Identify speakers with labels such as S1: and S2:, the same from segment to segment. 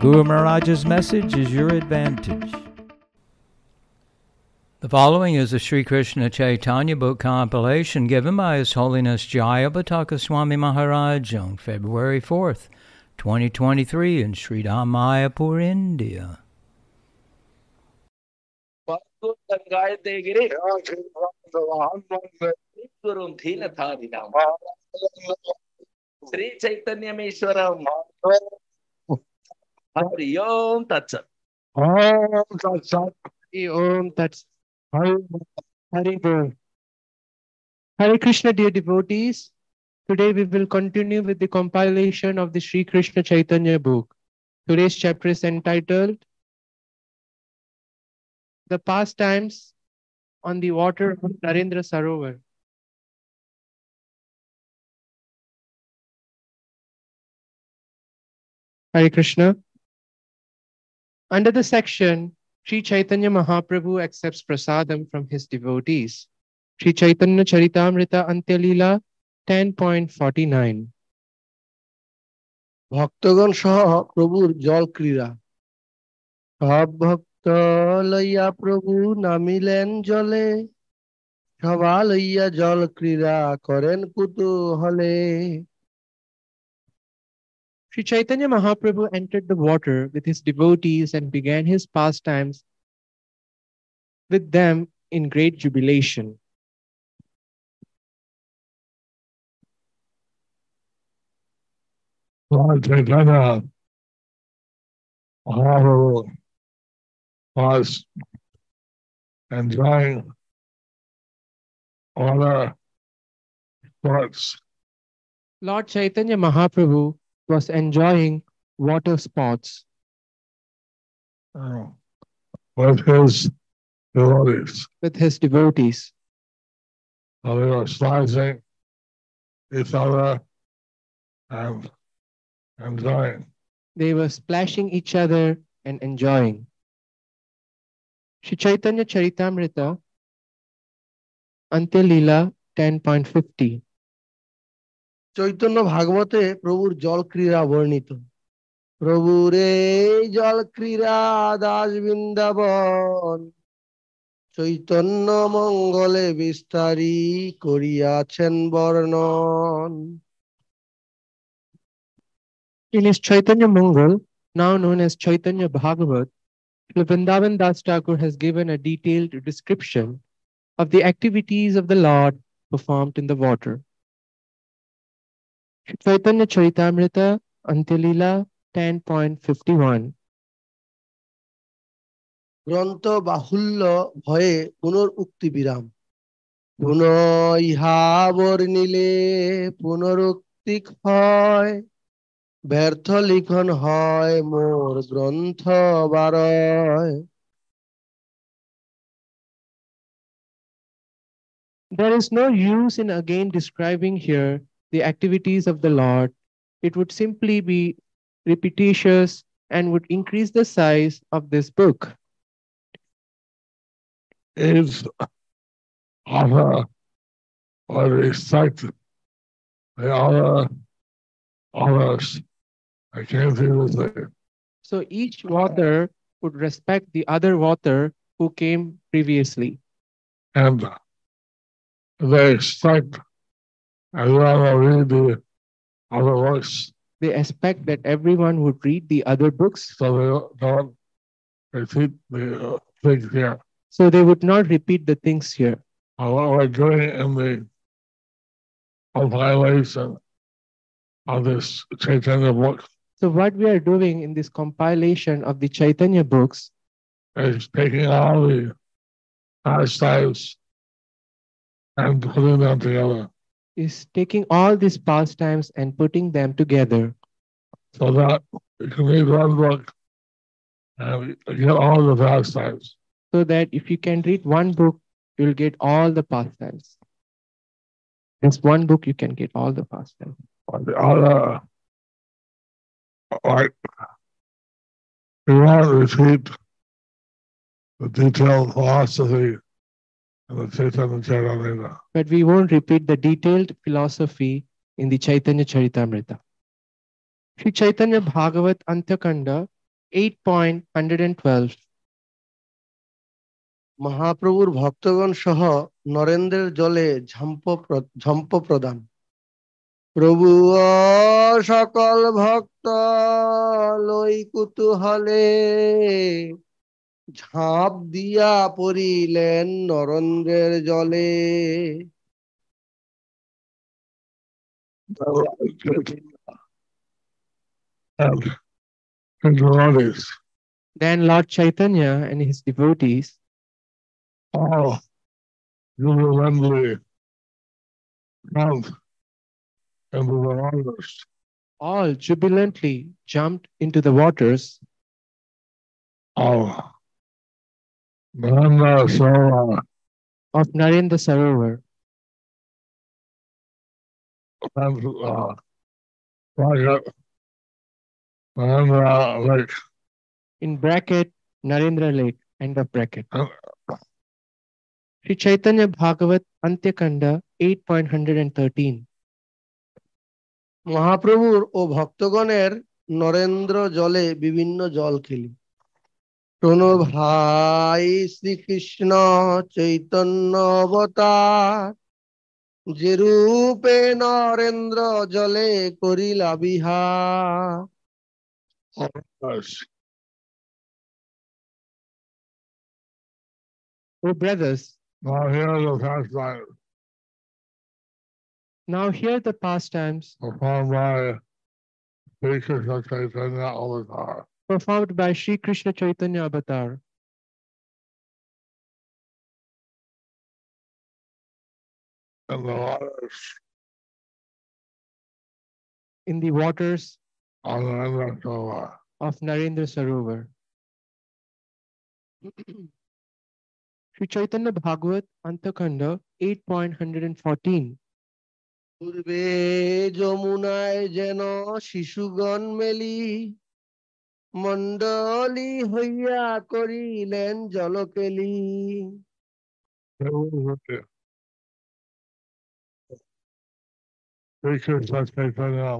S1: Guru Maharaj's message is your advantage. The following is a Sri Krishna Chaitanya book compilation given by His Holiness Jaya Jayapataka Swami Maharaj on February 4th, 2023 in Sri Dham Mayapur, India.
S2: Sri Chaitanya Hari Om Tat
S3: Om Tat Hari
S4: Om Tat
S3: Hari
S4: Bol. Hare Krishna, dear devotees. Today we will continue with the compilation of the Sri Krishna Chaitanya book. Today's chapter is entitled The Pastimes on the Water of Narendra Sarovar. Hare Krishna. Under the section, Sri Chaitanya Mahaprabhu accepts prasadam from his devotees. Sri Chaitanya Charitamrita Antyalila 10.49.
S3: ভক্তগণ সহ প্রভুর জল ক্রীড়া সব ভক্ত লইয়া প্রভু নামিলেন জলে সভা লইয়া জল ক্রীড়া করেন কুতূহলে
S4: Sri Chaitanya Mahaprabhu entered the water with his devotees and began his pastimes with them in great jubilation.
S5: Lord Chaitanya Mahaprabhu was enjoying water sports
S4: Lord Chaitanya Mahaprabhu was enjoying water sports
S5: uh, with his devotees.
S4: with his devotees.
S5: So they were slicing each other and enjoying.
S4: They were splashing each other and enjoying. Sri Chaitanya Charitamrita Antyalila 10.50.
S3: Chaitanya ভাগবতে প্রভুর জল ক্রীড়া বর্ণিত প্রভুর এই জল ক্রীড়া দাস বৃন্দাবন চৈতন্য মঙ্গলে বিস্তারী করিয়াছেন বর্ণন
S4: In his Chaitanya Mangal, now known as Chaitanya Bhagavat, Sri Vrindavan Das Thakur has given a detailed description of the activities of the Lord performed in the water. Chaitanya Charitamrita Antyalila 10.51.
S3: গ্রন্থ বাহুল্য ভয়ে পুনর উক্তি বিরাম পুনঃ ইহা বর্ণিলে পুনরুক্তি হয় ব্যর্থ লিখন হয় মোর গ্রন্থ বারয়
S4: There is no use in again describing here the activities of the Lord. It would simply be repetitious and would increase the size of this book.
S5: Is other or respect the other others. I can't even say.
S4: So each author would respect the other author who came previously.
S5: And they expect everyone to read the other works
S4: They expect that everyone would read the other books,
S5: so they don't repeat the uh, things here.
S4: so they would not repeat the things here.
S5: Uh, What we're doing in the compilation of this Chaitanya book
S4: So what we are doing in this compilation of the Chaitanya books
S5: is taking all the pastimes and putting them together
S4: is taking all these pastimes and putting them together
S5: so that you can read one book and you get all the pastimes.
S4: so that if you can read one book, you'll get all the pastimes. This one book, you can get all the pastimes.
S5: Like the like, we won't repeat the detailed philosophy
S4: But we won't repeat the detailed philosophy in the Chaitanya Charitamrita. Sri Chaitanya Bhagavat Antyakanda 8.112
S3: মহাপ্রভুর ভক্তগণ সহ নরেন্দ্রের জলে ঝম্প প্র- ঝম্প প্রদান প্রভু সকল ভক্ত লই কুতুহলে ঝাঁপ দিয়া পড়িলেন নরেন্দ্রের জলে
S5: And his devotees,
S4: Then Lord Chaitanya and his devotees
S5: all jubilantly jumped into the waters.
S4: all jubilantly jumped into the waters
S5: of Nanda Sora
S4: of Narendra Sarovar
S5: and uh, bracket Nanda Lake.
S4: in bracket Narendra Lake, end of bracket.
S5: Uh,
S4: Sri Chaitanya Bhagavat Antyakanda 8.113
S3: মহাপ্রভুর ও ভক্তগণের নরেন্দ্র জলে বিভিন্ন জল খেলি শোনো ভাই শ্রীকৃষ্ণ চৈতন্য অবতার যে রূপে নরেন্দ্র জলে করিলা Bihar
S5: Yes.
S4: O brothers,
S5: Now here are the pastime
S4: now hear the pastimes
S5: performed by Sri Krishna Chaitanya Avatar.
S4: performed by Sri Krishna Chaitanya Avatar.
S5: In the waters.
S4: In the waters of Narendra Sarovar. Of Sri Chaitanya Bhagavat Antyakanda 8.114
S3: পূর্বে যমুনায় যেন শিশুগণ মেলি মন্ডলী হইয়া করিলেন জলকেলি
S5: There was a Sri Krishna Chaitanya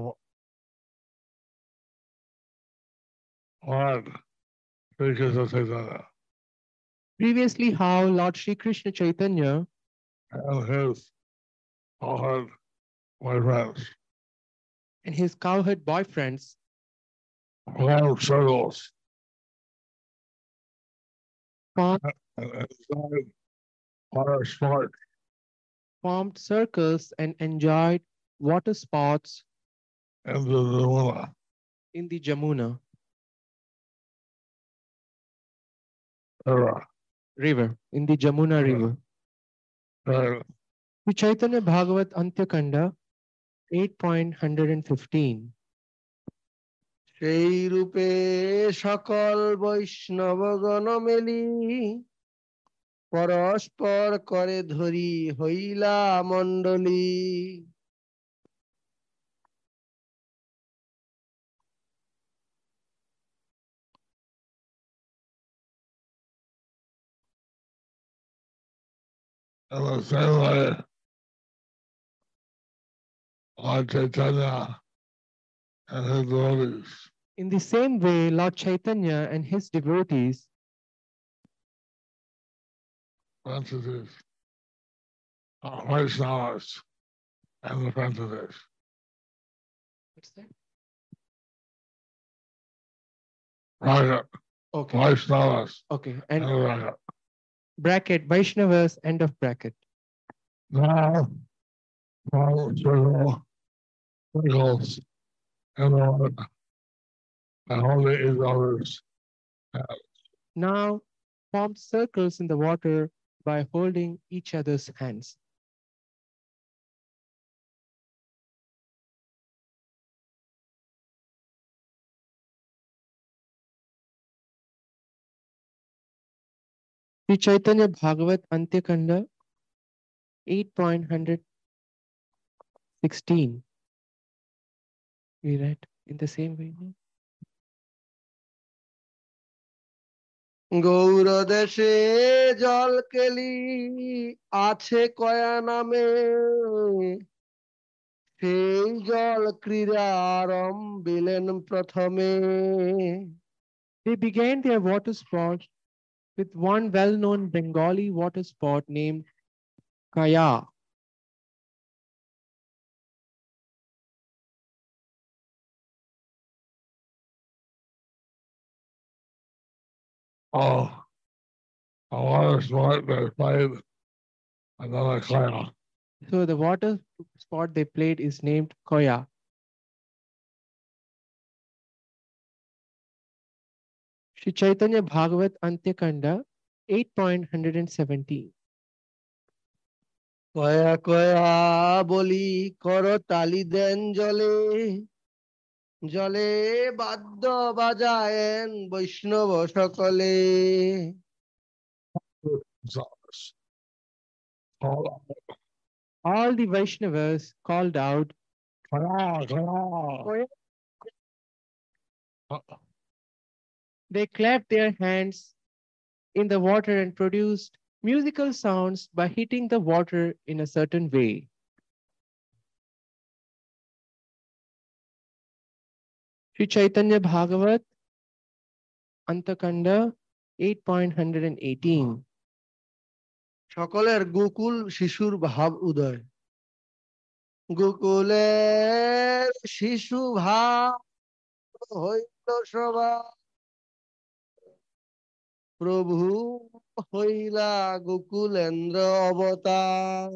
S5: Lord Sri Krishna Chaitanya
S4: Previously, how Lord Sri Krishna Chaitanya
S5: and his cowherd boyfriends
S4: and his cowherd boyfriends
S5: formed circles
S4: formed,
S5: water sports
S4: formed circles and enjoyed water sports
S5: in the Yamuna.
S4: in the Jamuna
S5: era.
S4: river, in the Jamuna river. Sri Chaitanya Bhagavat Antyakanda 8.115
S3: সেই রূপে সকল বৈষ্ণব গণ মেলি পরস্পর করে ধরি হইলা মণ্ডলী।
S5: Ela আচ্ছা.
S4: In the same way, Lord Chaitanya and his devotees
S5: entities, uh, Vaishnavas, and the entities.
S4: What's that?
S5: Raga,
S4: Okay.
S5: Vaishnavas,
S4: Okay.
S5: and
S4: And
S5: Raga.
S4: bracket Vaishnavas, end of bracket.
S5: Now, from circle, circles, and all, and only is others.
S4: Uh, now form circles in the water by holding each other's hands. Sri Chaitanya Bhagavat Antyakanda 8.116. We read in the same way. no?
S3: Gour দেশে জল কেলি আছে কয়া নামে সেই জল ক্রীড়া আরম্ভিলেন প্রথমে
S4: They began their water sports with one well-known Bengali water sport named Kaya.
S5: Oh, a lot of smart they played another class.
S4: So the water sport they played is named Koya. Sri Chaitanya Bhagavat Antyakanda 8.117.
S3: কয়া কয়া বলি কর তালি দেন জলে জলে বাদ্য বাজায়েন বৈষ্ণব সকলে
S5: songs. Call
S4: All the Vaishnavas called out,
S5: Kaya, Kaya. Uh,
S4: they clapped their hands in the water and produced musical sounds by hitting the water in a certain way. Sri Chaitanya Bhagavat Antakanda 8.118.
S3: সকলের গোকুল শিশুর ভাব উদয় গোকুলের শিশু ভাব হইল সভা প্রভু হইলা গোকুলেন্দ্র অবতার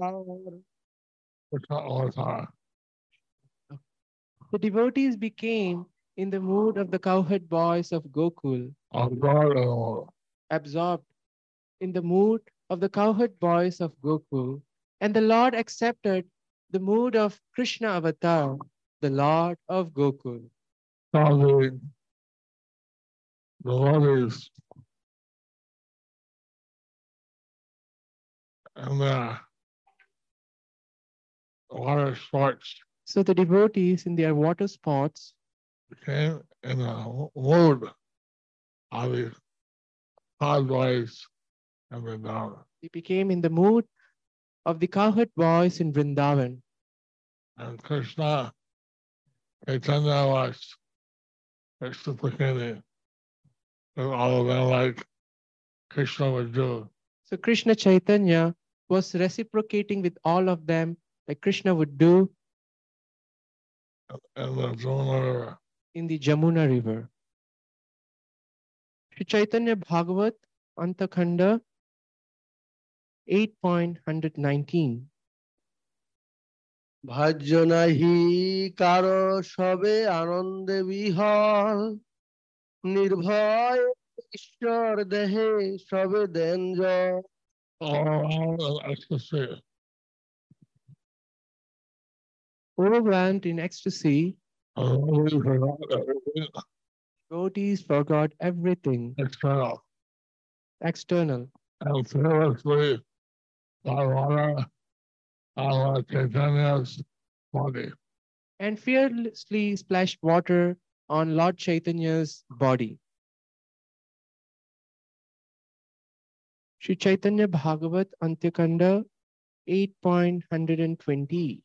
S5: It's not all the time.
S4: The devotees became in the mood of the cowherd boys of Gokul, absorbed in the mood of the cowherd boys of Gokul, and the Lord accepted the mood of Krishna Avatar, the Lord of Gokul.
S5: the levees and the water sports
S4: So the devotees in their water sports
S5: became in the mood of the cowboys and the down.
S4: He became in the mood of the cowherd boys in Vrindavan.
S5: And Krishna, Chaitanya was reciprocating with all of them like Krishna would do.
S4: So Krishna Chaitanya was reciprocating with all of them like Krishna would do
S5: And the Jamuna
S4: in the Jamuna River. Sri Chaitanya Bhagavat Antakhanda 8.119.
S3: ভাজ্য নাহি কারও সবে আনন্দে বিহল নির্ভয় ঈশ্বর দেহে সবে দেন জল
S5: Oh, ecstasy.
S4: Overwhelmed in ecstasy,
S5: And we forgot everything
S4: devotees forgot everything
S5: external.
S4: external
S5: And fearlessly by water Lord Chaitanya's body.
S4: and fearlessly splashed water on Lord Chaitanya's body. Sri Chaitanya Bhagavat Antyakanda 8.120.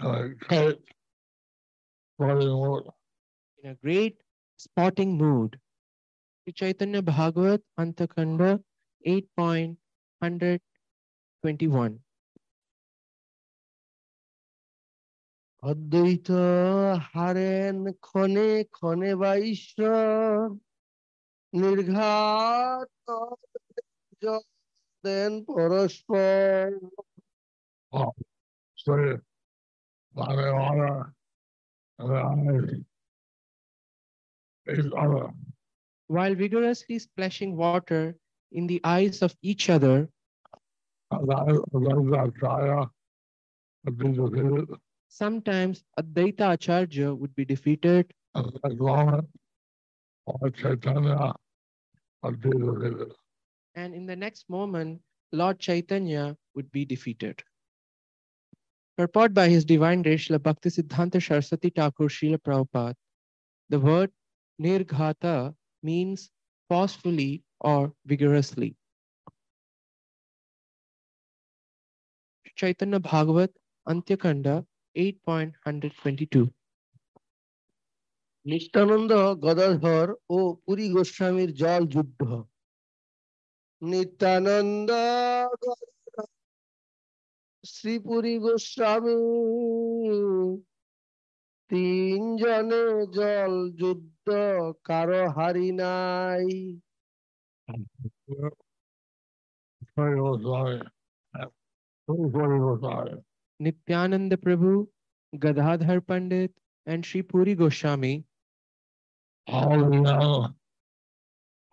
S5: and a great floating water.
S4: in a great sporting mood. Sri Chaitanya Bhagavat Antakanda 8.121.
S3: অদ্বৈত হারেন ক্ষণে ক্ষণে বা ঈশ্বর নির্ঘাত জল দেন পরস্পর
S5: Say, by the honor of the eyes, each other.
S4: while vigorously splashing water in the eyes of each other,
S5: And that is that Jaya, the defeated,
S4: sometimes Advaita Acharya would be defeated,
S5: and that moment, Lord Chaitanya, would be defeated.
S4: and in the next moment, Lord Chaitanya would be defeated. Purport by His Divine Grace Srila Bhaktisiddhanta Saraswati Thakur Srila Prabhupada, the word nirghata means forcefully or vigorously. Chaitanya Bhagavat Antyakanda 8.122
S3: Nityananda Gadadhar ও পুরী গোস্বামীর জল যুদ্ধ নিত্যানন্দ গদাধর, শ্রীপুরী গোস্বামী তিনজনে জল যুদ্ধ কারো হারি নাই
S5: Sorry, was sorry. Sorry, was sorry.
S4: Nityananda Prabhu, Gadadhar Pandit, and Sri Puri Goswami
S5: All the young,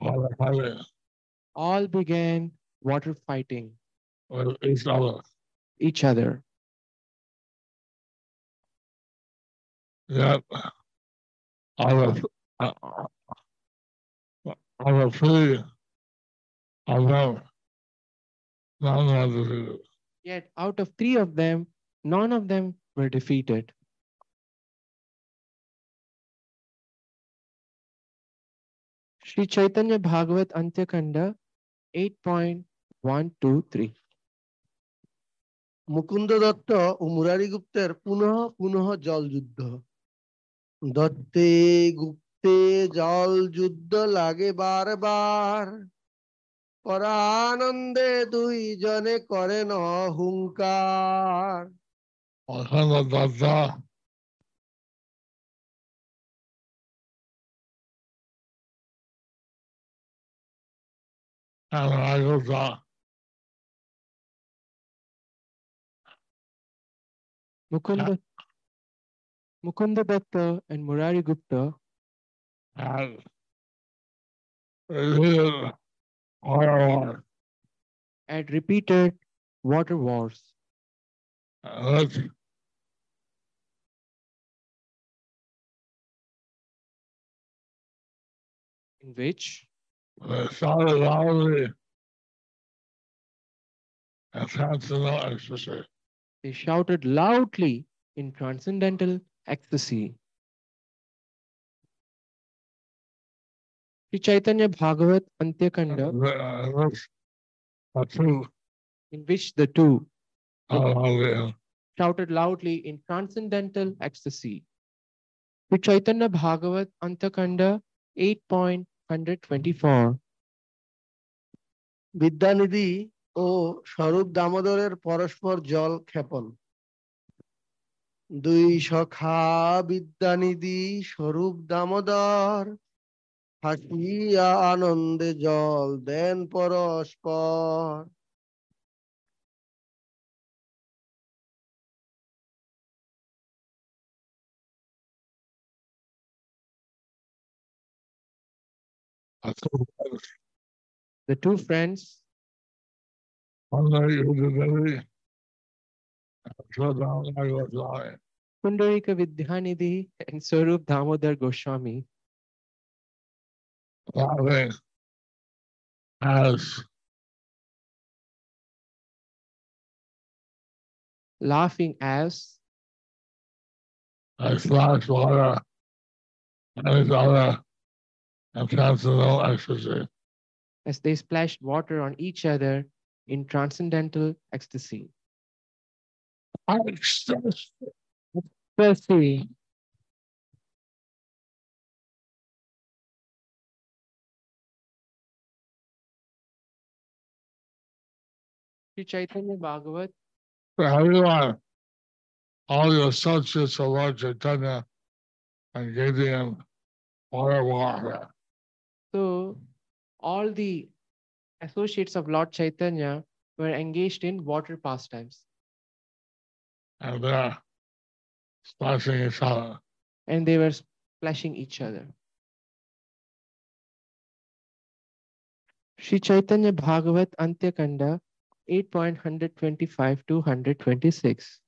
S5: all the fighting
S4: all began water fighting
S5: with each other.
S4: Each other.
S5: Yet, I was, I, I was free of them. None was defeated.
S4: Yet out of three of them, none of them were defeated. Sri Chaitanya Bhagavat Antyakanda 8.123
S3: Mukunda Datta ও মুরারি গুপ্তের পুনঃ পুনঃ জল যুদ্ধ। দত্তে গুপ্তে জল যুদ্ধ লাগে বারবার। পরানন্দে দুই জনে করেন হুঙ্কার।
S5: Alhamd
S4: Mukunda, Mukunda Datta and Murari Gupta.
S5: and repeated water war,
S4: had repeated water wars
S5: which?
S4: In which
S5: shouted loudly and transcendental ecstasy.
S4: They shouted loudly in transcendental ecstasy. Sri Chaitanya Bhagavat Antyakanda,
S5: uh,
S4: in which the two shouted loudly in transcendental ecstasy. Sri Chaitanya Bhagavat Antyakanda 8.124.
S3: Vidyanidhi ও স্বরূপ দামোদরের পরস্পর জল ক্ষেপণ দুই সখা বিদ্যানিধি স্বরূপ দামোদর হাসিয়া আনন্দে জল দেন পরস্পর
S5: the two brothers.
S4: The two friends, Pundarika Vidyanidhi and Swarup Damodar Goswami,
S5: laughing as
S4: laughing as
S5: I splashed water and each other and transcendental ecstasy.
S4: as they splashed water on each other in transcendental ecstasy.
S5: Ecstasy.
S4: Sri Chaitanya Bhagavat,
S5: For everyone, all the associates of Lord Chaitanya and Gideon water water.
S4: so all the associates of Lord Chaitanya were engaged in water pastimes
S5: and they're splashing each other.
S4: and they were splashing each other. Sri Chaitanya Bhagavat Antyakanda 8.125 to 126.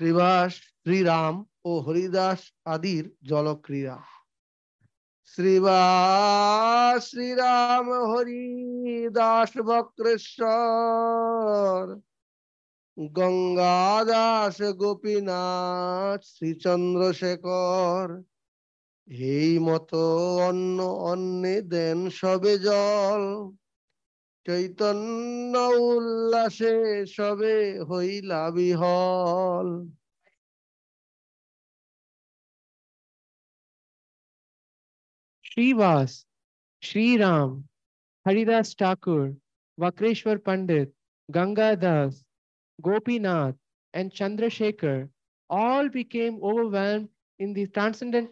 S3: Srivas Shriram ও হরিদাস আদির জলক্রীড়া শ্রীবাস, শ্রীরাম হরিদাস বক্রেশ্বর। গঙ্গাদাস গোপীনাথ শ্রীচন্দ্রশেখর এই মতো অন্য অন্নে দেন সবে জল। চৈতন্য উল্লাসে সবে হইলা বিহল।
S4: Srivas, Sri Ram, Haridas Thakur, Vakreshwar Pandit, Ganga Das, Gopinath, and Chandrasekhar all became overwhelmed in the transcendent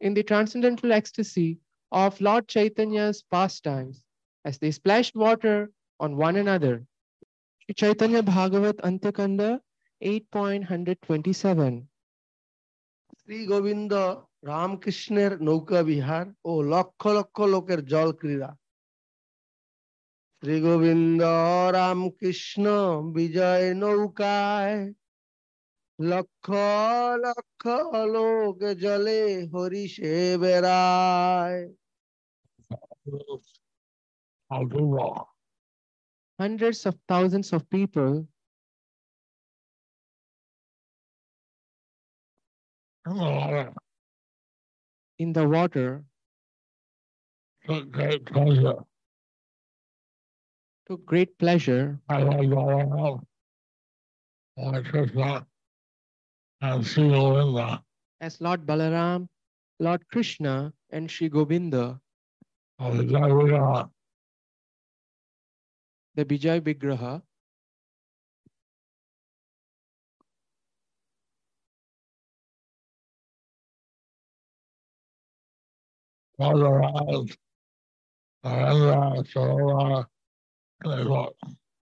S4: in the transcendental ecstasy of Lord Chaitanya's pastimes as they splashed water on one another. Chaitanya Bhagavat Antyakanda 8.127
S3: Shri Govinda রামকৃষ্ণের নৌকা বিহার ও লক্ষ লক্ষ লোকের জল ক্রীড়া শ্রী গোবিন্দ রামকৃষ্ণ বিজয় নৌকায় লক্ষ লক্ষ লোক জলে হরিষে বেড়ায়
S5: How do wrong.
S4: hundreds of thousands of people
S5: In the water.
S4: In the water
S5: took great pleasure.
S4: took great pleasure.
S5: I was all around. Lord Krishna and Sri Govinda.
S4: As Lord Balaram, Lord Krishna, and Sri Govinda,
S5: of the
S4: the Vijay Vigraha,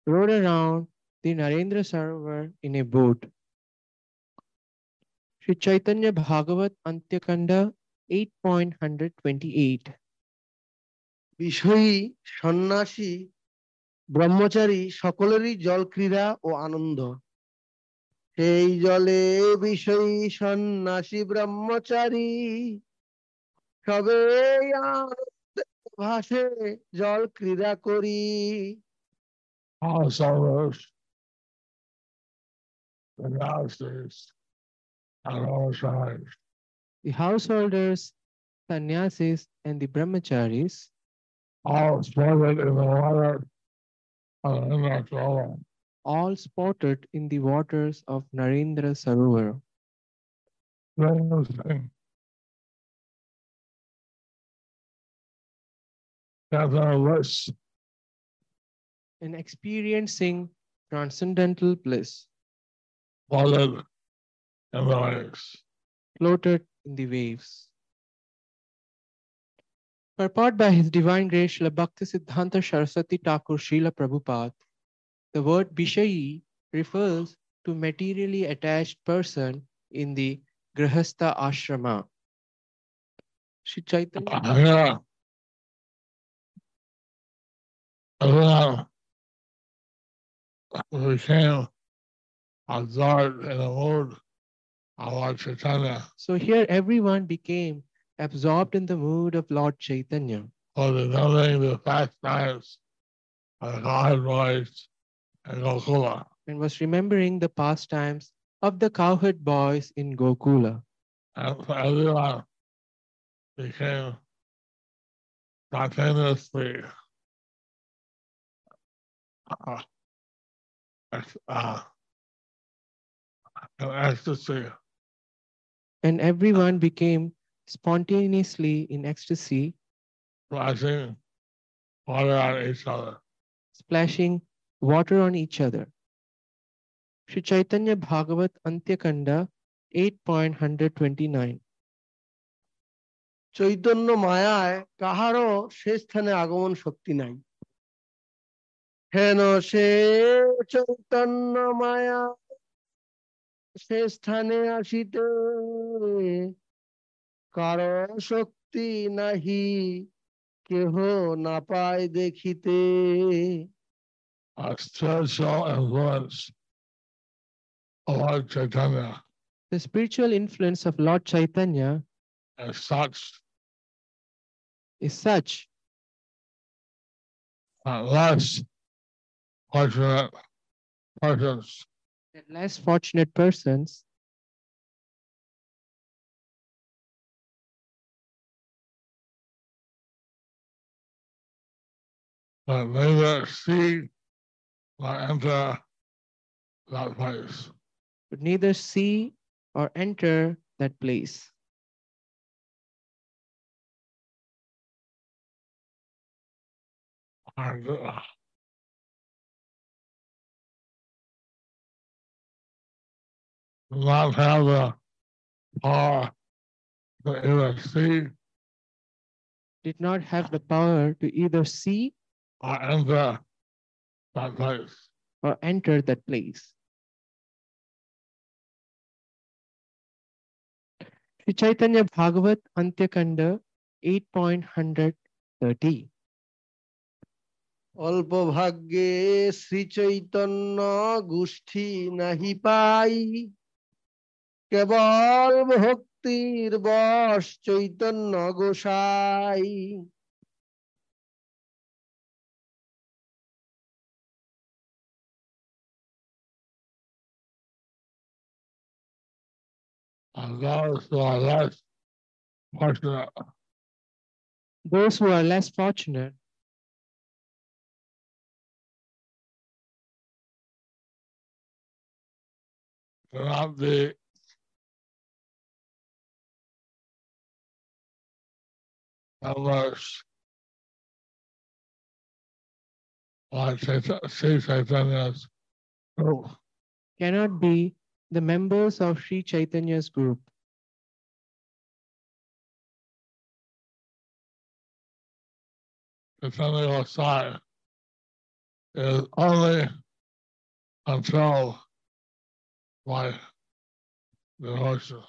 S4: rode around the Narendra Sarovar in a boat. Sri Chaitanya Bhagavat Antyakanda 8.128
S3: Bishoyi সন্ন্যাসী ব্রহ্মচারী সকলেরই জল ক্রীড়া ও আনন্দ সেই জলে বিষয়ী সন্ন্যাসী ব্রহ্মচারী সবে আনন্দে ভাসে জল ক্রীড়া করি
S5: All sorrows, the masters, on all sides.
S4: The householders, sannyasis, and the brahmacharis
S5: All sported in the water of the Indra Sarovar.
S4: all sported in the waters of Narendra Sarovar.
S5: Witnessing that lists
S4: and experiencing transcendental bliss
S5: flooded in the waves.
S4: floated in the waves. Purport by His Divine Grace Srila Bhakti Siddhanta Saraswati Thakur Srila Prabhupada, the word Bishayi refers to materially attached person in the Grihastha Ashrama. Sri Chaitanya
S5: Became absorbed in the mood of Lord Chaitanya
S4: So here everyone became absorbed in the mood of Lord Chaitanya,
S5: for the pastimes of the God boys in Gokula.
S4: and was remembering the pastimes of the cowherd boys in Gokula.
S5: And everyone became spontaneously uh, ex- uh, in ecstasy
S4: And everyone became spontaneously in ecstasy,
S5: splashing water on each other.
S4: splashing water on each other. Sri Chaitanya Bhagavat Antyakanda 8.129
S3: Chaitanya মায়ায় কাহারও সে স্থানে আগমন শক্তি নাই হেন সে চৈতন্য মায়া সে স্থানে আসিতে কারো শক্তি নাহি কেহ না পায় দেখিতে
S5: a spiritual influence of Lord Chaitanya
S4: The spiritual influence of Lord Chaitanya
S5: is such
S4: is such
S5: that less fortunate persons
S4: that less fortunate persons
S5: that neither see nor enter that place.
S4: would neither see or enter that place.
S5: And uh, not have the power to either see
S4: Did not have the power to either see
S5: or enter that place.
S4: or enter that place. Sri Chaitanya Bhagavat Antyakanda 8.130
S3: অল্প ভাগ্যে শ্রী চৈতন্য গোষ্ঠী নাহি পাই কেবল ভক্তির বশ চৈতন্য গোসাই
S5: And those who are less fortunate
S4: Those who
S5: group. Oh.
S4: cannot be the members of Sri Chaitanya's group.
S5: Chaitanya Gosai is only controlled by devotion.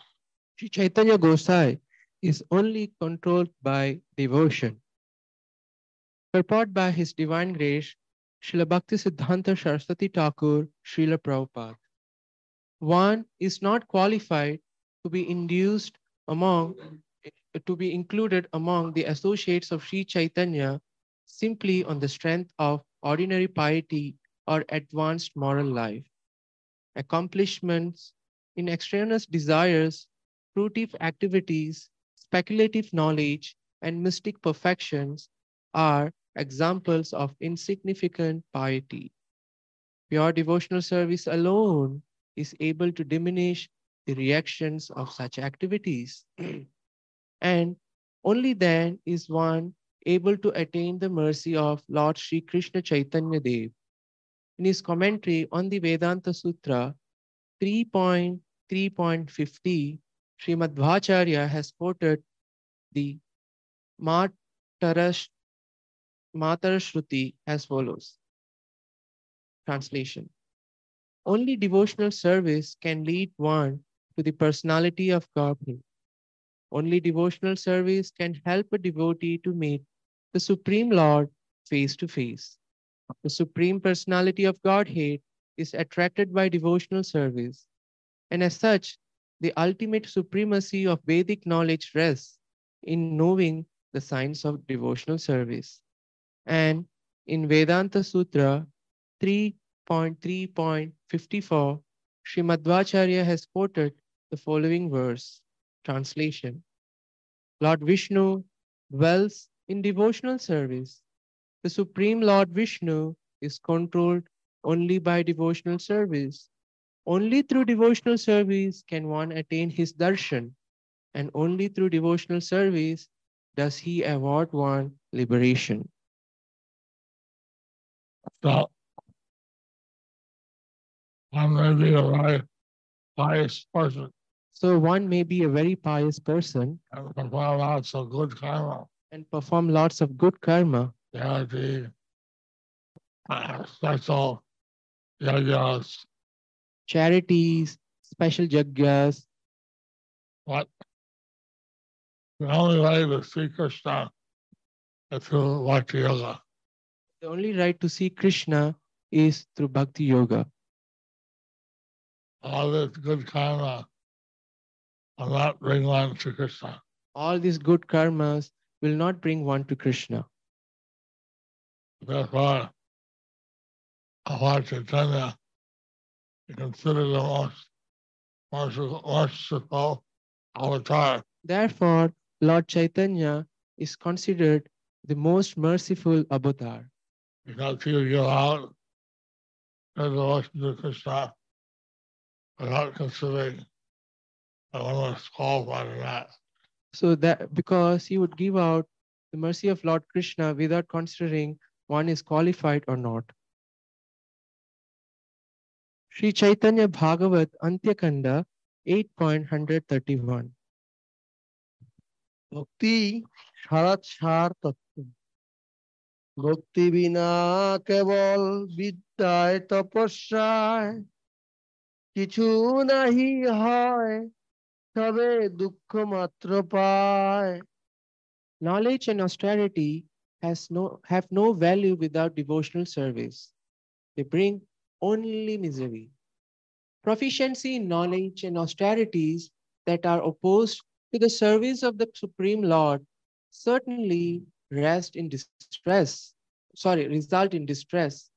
S4: Sri Chaitanya Gosai is only controlled by devotion. Purport by His Divine Grace, Srila Bhakti Siddhanta Saraswati Thakur, Srila Prabhupada. One is not qualified to be induced among, to be included among the associates of Sri Chaitanya simply on the strength of ordinary piety or advanced moral life. Accomplishments in extraneous desires fruitive activities, speculative knowledge, and mystic perfections are examples of insignificant piety. Pure devotional service alone is able to diminish the reactions of such activities. and only then is one able to attain the mercy of Lord Sri Krishna Chaitanya Dev. In his commentary on the Vedanta Sutra 3.3.50, Srimadhvacharya has quoted the Matarash, Matarashruti as follows. Translation. Only devotional service can lead one to the personality of Godhead. Only devotional service can help a devotee to meet the Supreme Lord face to face. The Supreme Personality of Godhead is attracted by devotional service, and as such, the ultimate supremacy of Vedic knowledge rests in knowing the science of devotional service. And in Vedanta Sutra 3.3.54, Srimadhvacharya has quoted the following verse translation Lord Vishnu dwells in devotional service. The Supreme Lord Vishnu is controlled only by devotional service. Only through devotional service can one attain his darshan, and only through devotional service does he award one liberation.
S5: So one may be a very pious person,
S4: So one may be a very pious person
S5: and perform lots of good karma,
S4: and perform lots of good karma,
S5: charity, uh, special yagyas,
S4: charities, special jagyas.
S5: What? the only way to see Krishna is through Bhakti Yoga.
S4: The only right to see Krishna is through Bhakti Yoga.
S5: All this good karma will not bring one to Krishna.
S4: All these good karmas will not bring one to Krishna.
S5: Therefore, Lord Chaitanya is considered the most merciful, merciful avatar
S4: Therefore, Lord Chaitanya is considered the most merciful avatar
S5: because he will give out the devotion to Krishna without considering that one was qualified or not.
S4: so that because he would give out the mercy of Lord Krishna without considering one is qualified or not. Sri Chaitanya Bhagavat Antyakanda 8.131
S3: ভক্তি সারা সার তত্ত্ব ভক্তি বিনা কেবল বিদ্যায় তপস্যায় কিছু নাহি হয় তবে দুঃখ মাত্র পায়
S4: Knowledge and austerity has no, have no value without devotional service. They bring only misery. Proficiency in knowledge and austerities that are opposed to the service of the Supreme Lord certainly rest in distress, sorry, result in distress.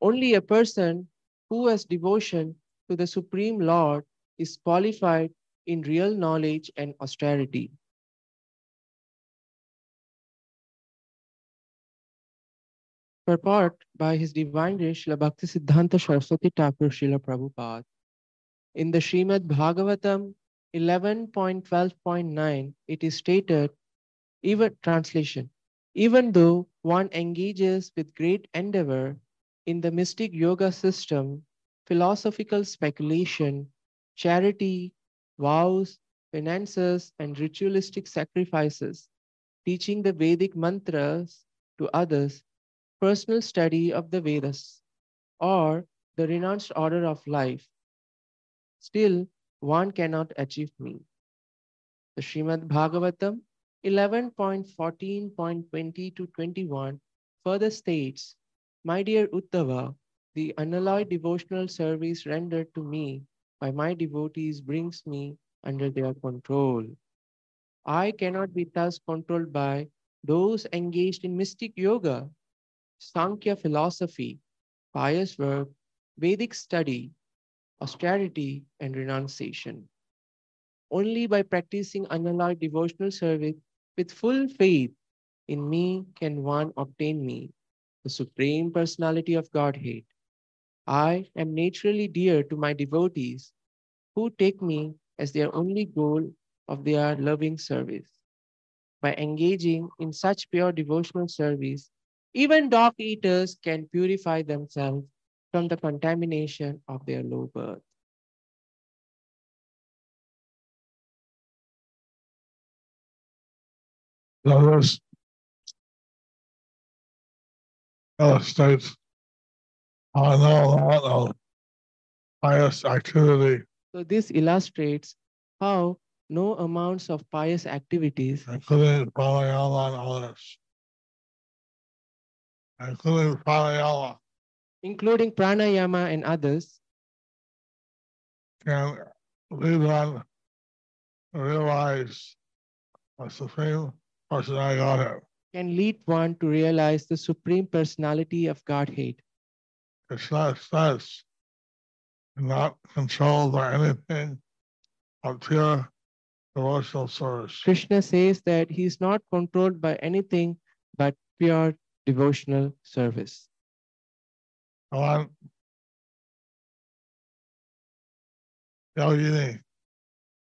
S4: Only a person who has devotion to the Supreme Lord is qualified in real knowledge and austerity. Purport by His Divine Grace Srila Bhakti Siddhanta Saraswati Thakur Srila Prabhupada. In the Srimad Bhagavatam 11.12.9, it is stated, even translation, even though one engages with great endeavor in the mystic yoga system, philosophical speculation, charity, vows, finances, and ritualistic sacrifices, teaching the Vedic mantras to others, personal study of the Vedas, or the renounced order of life, still one cannot achieve me. The Srimad Bhagavatam 11.14.20 to 21 further states, My dear Uddhava, the unalloyed devotional service rendered to me by my devotees brings me under their control. I cannot be thus controlled by those engaged in mystic yoga, Sankhya philosophy, pious work, Vedic study, austerity, and renunciation. Only by practicing unalloyed devotional service with full faith in me can one obtain me, the Supreme Personality of Godhead. I am naturally dear to my devotees who take me as their only goal of their loving service. By engaging in such pure devotional service, even dog eaters can purify themselves from the contamination of their low birth.
S5: So this illustrates how I know a lot of pious activity,
S4: So this illustrates how no amounts of pious activities,
S5: including pranayama and others, including pranayama,
S4: including pranayama and others,
S5: can lead one to realize the supreme personality of Godhead.
S4: can lead one to realize the supreme personality of Godhead.
S5: It's not says not controlled by anything but pure devotional service.
S4: Krishna says that he is not controlled by anything but pure devotional service.
S5: One Yogini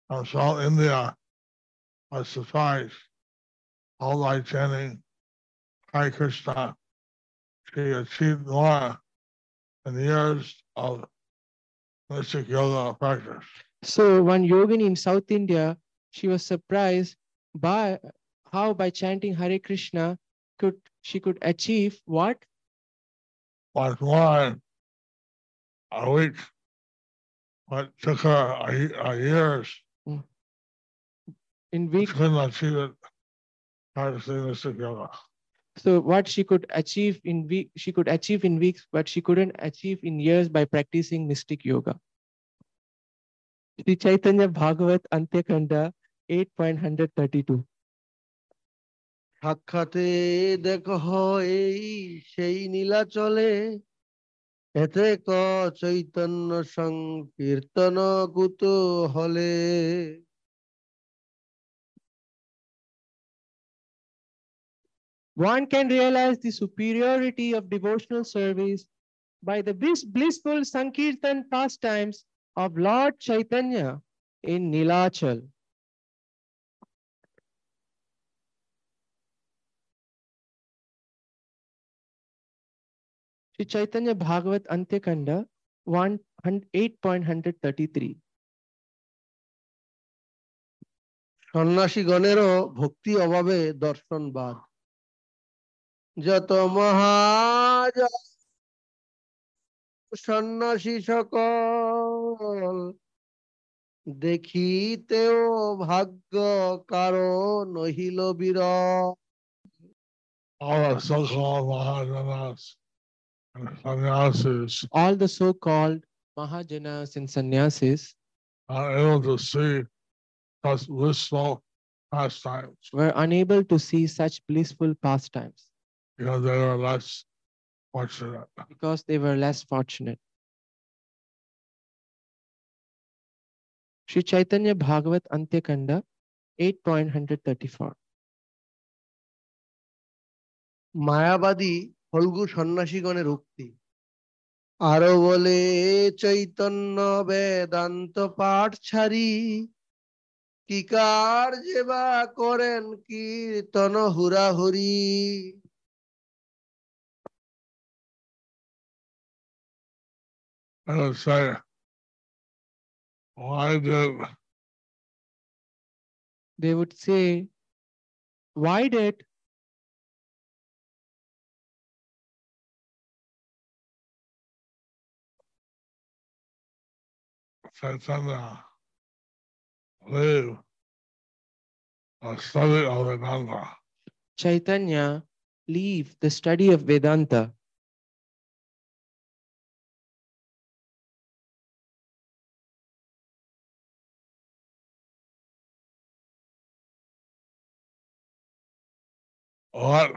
S5: from South India was surprised all by chanting Hare Krishna. She achieved more in years of mystic yoga practice.
S4: So one yogini in South India, she was surprised by how by chanting Hare Krishna could she could achieve what?
S5: But one a week, what took her a, a years, hmm.
S4: In
S5: she
S4: weeks.
S5: couldn't achieve it. Practicing mystic yoga.
S4: So what she could achieve in week she could achieve in weeks, but she couldn't achieve in years by practicing mystic yoga. Sri Chaitanya Bhagavat Antyakanda 8.132.
S3: সাক্ষাতে দেখহ এই সেই নীলাচলে এতে ক চৈতন্য সংকীর্তন কুত হলে
S4: One can realize the superiority of devotional service by the bliss- blissful Sankirtan pastimes of Lord Chaitanya in Nilachal. Sri Chaitanya Bhagavat Antyakanda 1 8.133.
S3: সন্ন্যাসীগণেরও ভক্তি অভাবে দর্শনবাদ যত মহাজ সন্ন্যাসী সকল দেখিতেও ভাগ্য কারও নহিল বিরল
S5: All the so-called Mahajanas sannyasis.
S4: All the so-called Mahajanas and sannyasis
S5: are able to see such blissful pastimes.
S4: Were unable to see such blissful pastimes.
S5: Because they were less fortunate.
S4: Because they were less fortunate. Sri Chaitanya Bhagavat Antyakanda 8.134.
S3: Mayabadi. Phalgu সন্ন্যাসীগণের উক্তি। আরও বলে চৈতন্য বেদান্ত পাঠ ছাড়ি। কি কার্যে বা করেন কীর্তন হুরাহুরি
S5: I would say, why did
S4: They would say, why did
S5: Chaitanya leave a study of Vedanta?
S4: Chaitanya leave the study of Vedanta?
S5: What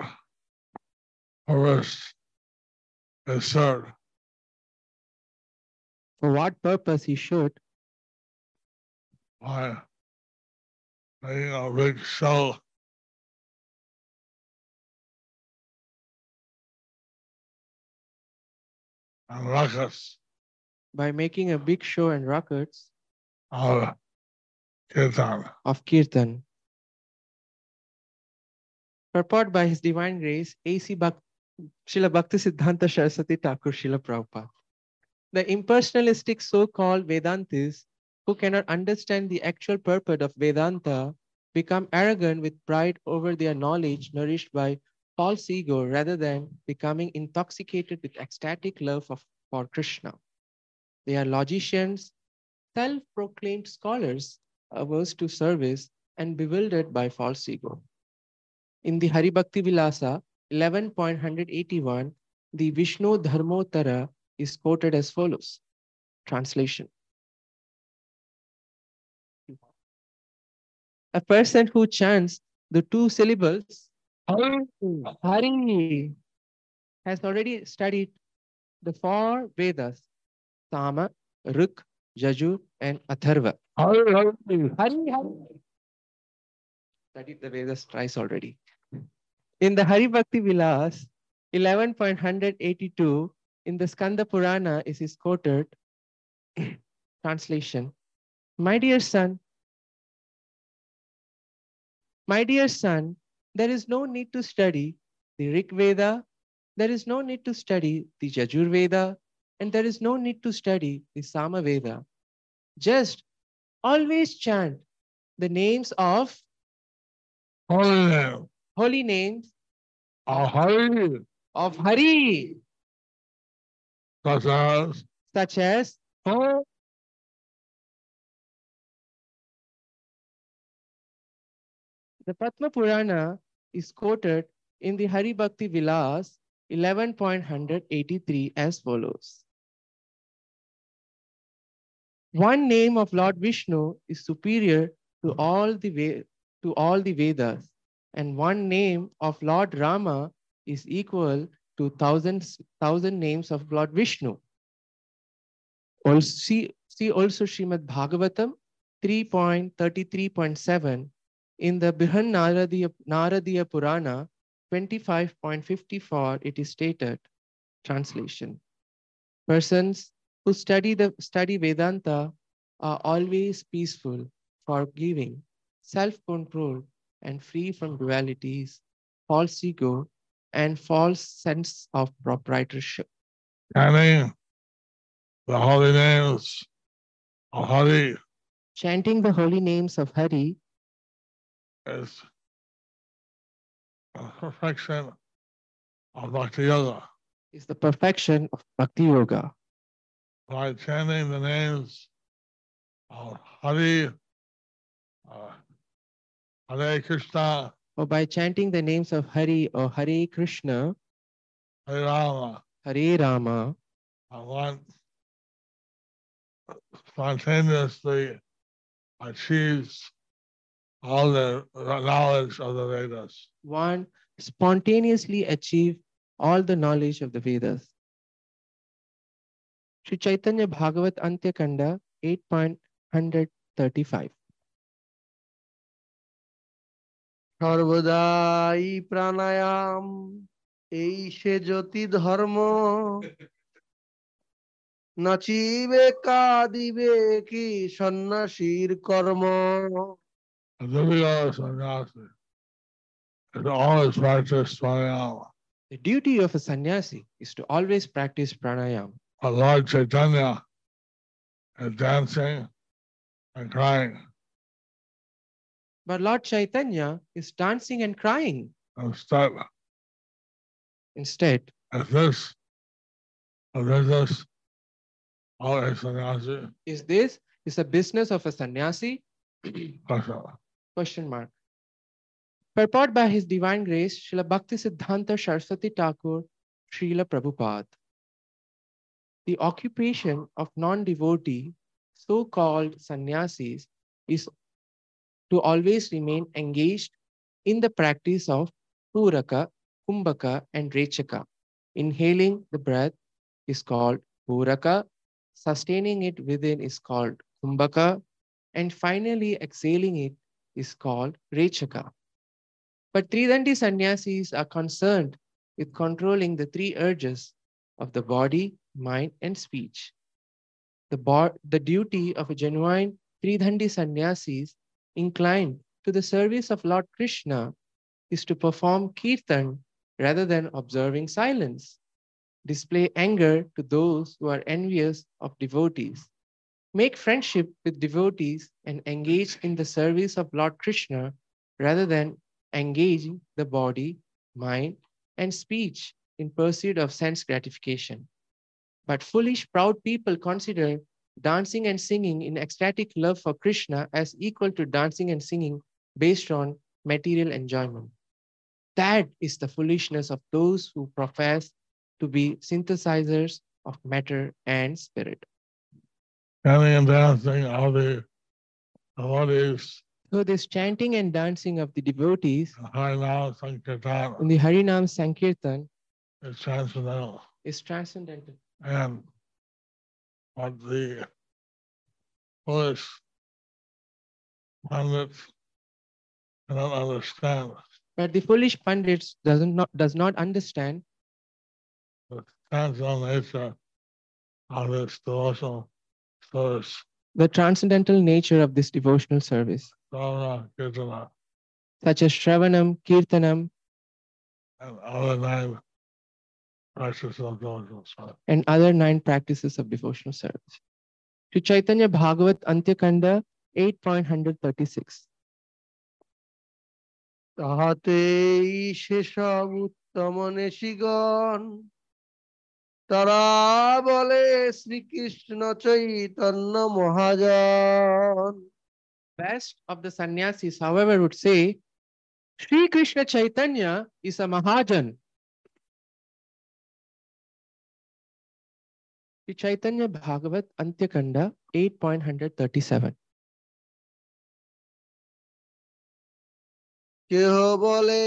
S5: purpose is served?
S4: For what purpose he should?
S5: by making a big show and ruckus
S4: By making a big show and ruckus
S5: of kirtan.
S4: of Kirtan. Purport by His Divine Grace, A.C. Bhak- Srila Bhakti Siddhanta Saraswati Thakur Srila Prabhupada. The impersonalistic so-called Vedantis who cannot understand the actual purport of Vedanta become arrogant with pride over their knowledge nourished by false ego rather than becoming intoxicated with ecstatic love of, for Krishna. They are logicians, self-proclaimed scholars averse to service and bewildered by false ego. In the Hari Bhakti Vilasa 11.181, the Vishnu Dharmottara is quoted as follows. Translation. A person who chants the two syllables Hari has already studied the four Vedas, Sama, Ruk, Jajur, and Atharva.
S5: Hari, Hari.
S4: Hari, Hari. Studied the Vedas twice already. In the Hari Bhakti Vilas, 11.182, in the Skanda Purana is is quoted translation. My dear son, my dear son, there is no need to study the Rig Veda, there is no need to study the Jajur Veda, and there is no need to study the Sama Veda. Just always chant the names of
S5: holy
S4: holy names
S5: of Hari,
S4: of Hari,
S5: such as
S4: such as
S5: Om
S4: the Padma Purana is quoted in the Hari Bhakti Vilas 11.183 as follows. One name of Lord Vishnu is superior to all the to all the Vedas, and one name of Lord Rama is equal to thousands thousand names of Lord Vishnu. Also, see, see also Srimad Bhagavatam 3.33.7 in the Brihan Naradiya, Purana 25.54 it is stated translation persons who study the study vedanta are always peaceful forgiving self-controlled and free from dualities false ego and false sense of proprietorship.
S5: Chanting the holy names of Hari.
S4: Chanting the holy names of hari.
S5: Is a perfection of Bhakti Yoga.
S4: is the perfection of bhakti yoga.
S5: By chanting the names of Hari, uh, Hare Krishna,
S4: or by chanting the names of hari or hare krishna
S5: Hare Rama,
S4: hare rama
S5: and one spontaneously achieves all the knowledge of the Vedas.
S4: one spontaneously achieve all the knowledge of the Vedas. Sri Chaitanya Bhagavat Antya Kanda 8.135.
S3: সর্বদাই প্রাণায়াম এই সে জ্যোতি ধর্ম নাচিবে কাঁদিবে কি সন্ন্যাসীর কর্ম
S5: always practice pranayama.
S4: The duty of a sannyasi is to always practice pranayama.
S5: But Lord Chaitanya is dancing and crying
S4: But Lord Chaitanya is dancing and crying
S5: instead.
S4: instead.
S5: Is this, is this all a sannyasi?
S4: Is this is a business of a sannyasi?
S5: Question.
S4: Question mark. Purport by His Divine Grace, Srila Bhakti Siddhanta Saraswati Thakur, Srila Prabhupada. The occupation of non-devotee, so-called sannyasis, is to always remain engaged in the practice of Puraka, Kumbhaka, and Rechaka. Inhaling the breath is called Puraka, sustaining it within is called Kumbhaka, and finally exhaling it is called Rechaka. But Tridandi sannyasis are concerned with controlling the three urges of the body, mind, and speech. The, the duty of a genuine Tridandi sannyasis inclined to the service of Lord Krishna is to perform kirtan rather than observing silence, display anger to those who are envious of devotees, make friendship with devotees, and engage in the service of Lord Krishna rather than engaging the body, mind, and speech in pursuit of sense gratification. But foolish, proud people consider dancing and singing in ecstatic love for Krishna as equal to dancing and singing based on material enjoyment. That is the foolishness of those who profess to be synthesizers of matter and spirit.
S5: Chanting and dancing of the devotees,
S4: So, this chanting and dancing of the devotees
S5: Harinam Sankirtan
S4: in the Harinam Sankirtan
S5: is transcendental.
S4: is transcendental.
S5: And what the foolish pundits cannot understand.
S4: But the Polish pundits doesn't not, does not understand.
S5: The transcendental nature of this devotional service,
S4: the transcendental nature of this devotional service,
S5: Kirtana,
S4: such as Shravanam, Kirtanam,
S5: and other nine practices of devotional service.
S4: and other nine practices of devotional service. Sri Chaitanya Bhagavat Antyakanda 8.136.
S3: তাহাতেই সেসব উত্তম নেশিগণ তারা বলে শ্রীকৃষ্ণ চৈতন্য মহাজন
S4: Best of the sannyasis, however, would say Sri Krishna Chaitanya is a Mahajan. Sri Chaitanya Bhagavat Antyakanda 8.137.
S3: কেহ বলে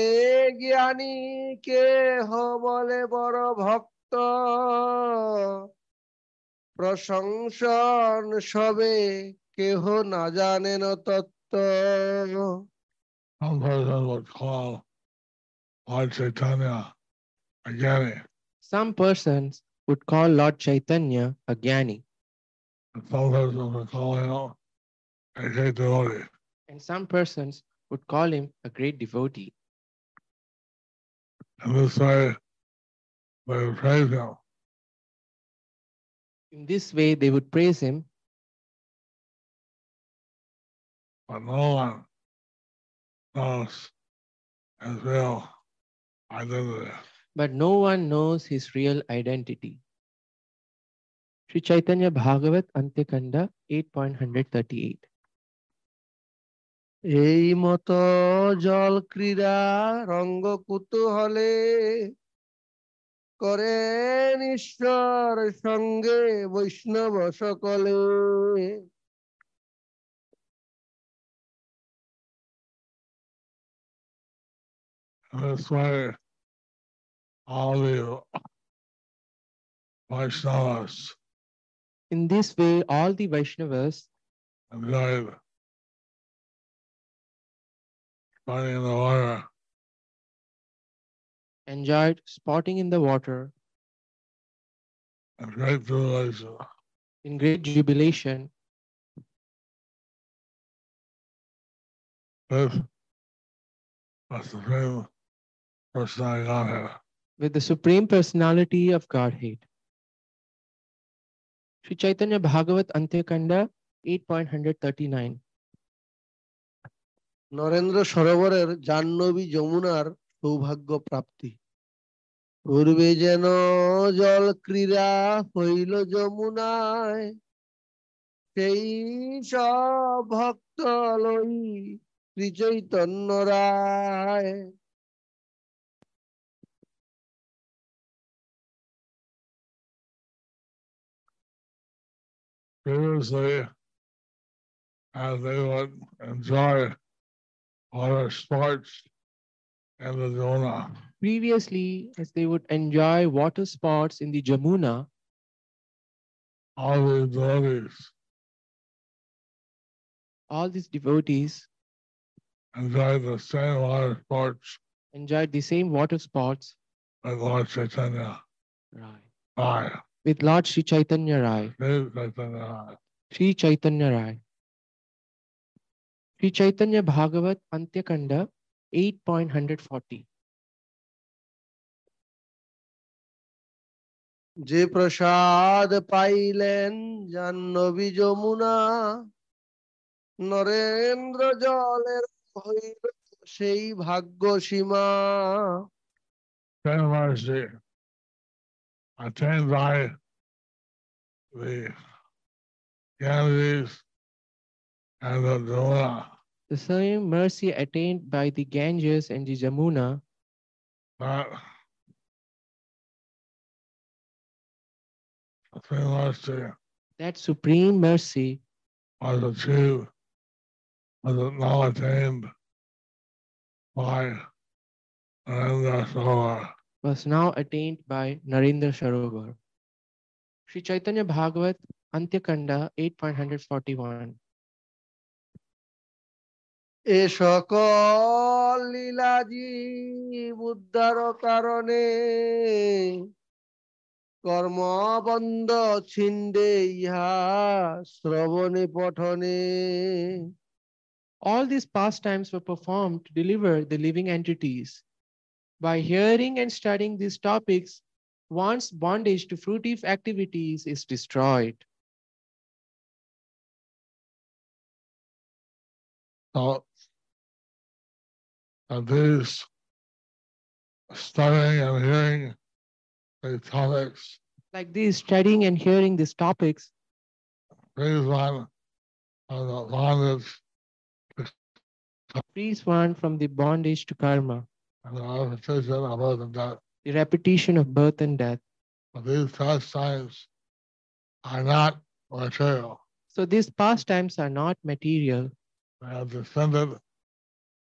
S3: জ্ঞানী কেহ বলে বড় ভক্ত প্রশংসন সবে কেহ না জানেন তত্ত্ব
S5: Some person would call Lord Chaitanya a Jnani,
S4: Some persons would call Lord Chaitanya a Gyani,
S5: and some persons would call him a great devotee.
S4: and some persons would call him a great devotee.
S5: In this way, they would praise him.
S4: In this way, they would praise him,
S5: but no one knows his real identity.
S4: But no one knows his real identity. Sri Chaitanya Bhagavat Antyakanda 8.138.
S3: এই মত জল ক্রীড়া রঙ্গ কুতূহলে করেন ঈশ্বর সঙ্গে বৈষ্ণব সকলে
S5: this way, all the Vaishnavas
S4: In this way, all the Vaishnavas
S5: enjoyed fighting in the water
S4: enjoyed spotting in the water
S5: and great jubilation.
S4: in great jubilation.
S5: This was the supreme personality Godhead.
S4: With the Supreme Personality of Godhead. Sri Chaitanya Bhagavat Antyakanda 8.139.
S3: Narendra সরোবরের Jahnavi যমুনার সৌভাগ্য প্রাপ্তি পূর্বে যেন জল ক্রীড়া হইল যমুনায় সেই সব ভক্ত লই শ্রী চৈতন্য রায়
S5: Previously, as they would enjoy water sports in the Jamuna,
S4: Previously, as they would enjoy water sports in the Jamuna,
S5: all these devotees
S4: all these devotees
S5: enjoyed the same water sports
S4: enjoyed the same water sports
S5: with Lord Chaitanya.
S4: right.
S5: Rai,
S4: with Lord Sri Chaitanya Rai.
S5: Sri Chaitanya Rai.
S4: Sri Chaitanya Rai. Sri Chaitanya Bhagavat Antyakanda 8.140.
S3: যে প্রসাদ পাইলেন জাহ্নবী যমুনা নরেন্দ্র জলের হইল সেই ভাগ্য সীমা
S5: Attained by the Ganges and the Jamuna.
S4: The same mercy attained by the Ganges and the Jamuna,
S5: That supreme mercy
S4: that supreme mercy
S5: was achieved, was now attained by Narendra Sarovar
S4: was now attained by Narendra Sarovar. Sri Chaitanya Bhagavat Antyakanda 8.141.
S3: এ সকল লীলাজি উদ্ধার কারণে কর্মবন্ধ ছিন্দে ইহা শ্রবণে পঠনে
S4: All these pastimes were performed to deliver the living entities. by hearing and studying these topics, one's bondage to fruitive activities is destroyed.
S5: So, and these studying and hearing the topics?
S4: Like these, studying and hearing these topics.
S5: Frees one. Of the bondage
S4: frees one from the bondage to karma,
S5: repetition of birth and death.
S4: the repetition of birth and death.
S5: But these pastimes are not material.
S4: So these pastimes are not material.
S5: They have descended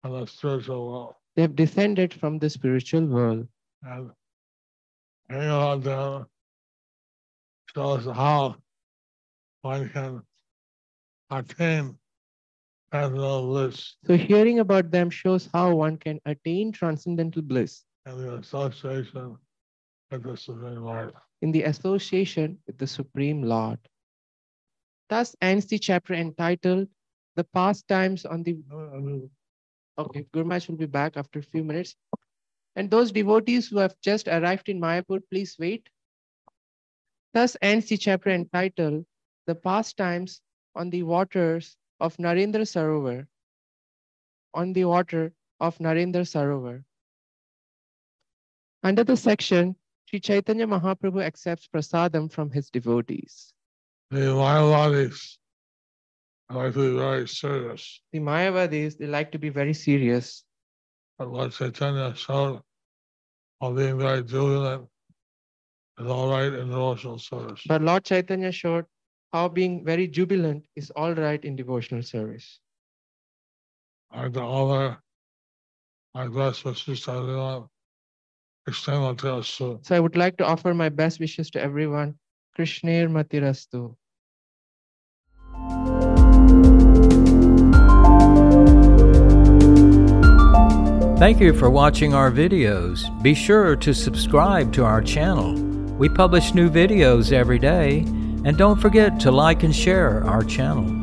S5: from the spiritual world.
S4: They have descended from the spiritual world.
S5: And hanging on them shows how one can attain personal bliss
S4: So hearing about them shows how one can attain transcendental bliss
S5: and the association with the Supreme Lord.
S4: in the association with the Supreme Lord. Thus ends the chapter entitled The Pastimes on the Okay, Gurmaj will be back after a few minutes. And those devotees who have just arrived in Mayapur, please wait. Thus ends the chapter entitled The Pastimes on the Waters of Narendra Sarovar. On the water of Narendra Sarovar. Under the section, Sri Chaitanya Mahaprabhu accepts prasadam from his devotees.
S5: The Mayavadis like to be very serious,
S4: The Mayavadis, they like to be very serious.
S5: but Lord Chaitanya showed while being very jubilant is all right in devotional service.
S4: But Lord Chaitanya showed how being very jubilant is all right in devotional service.
S5: Like the other, like best wishes to everyone, extend to us soon.
S4: So I would like to offer my best wishes to everyone. Krishnair Matirastu.
S1: Thank you for watching our videos. Be sure to subscribe to our channel. We publish new videos every day, and don't forget to like and share our channel.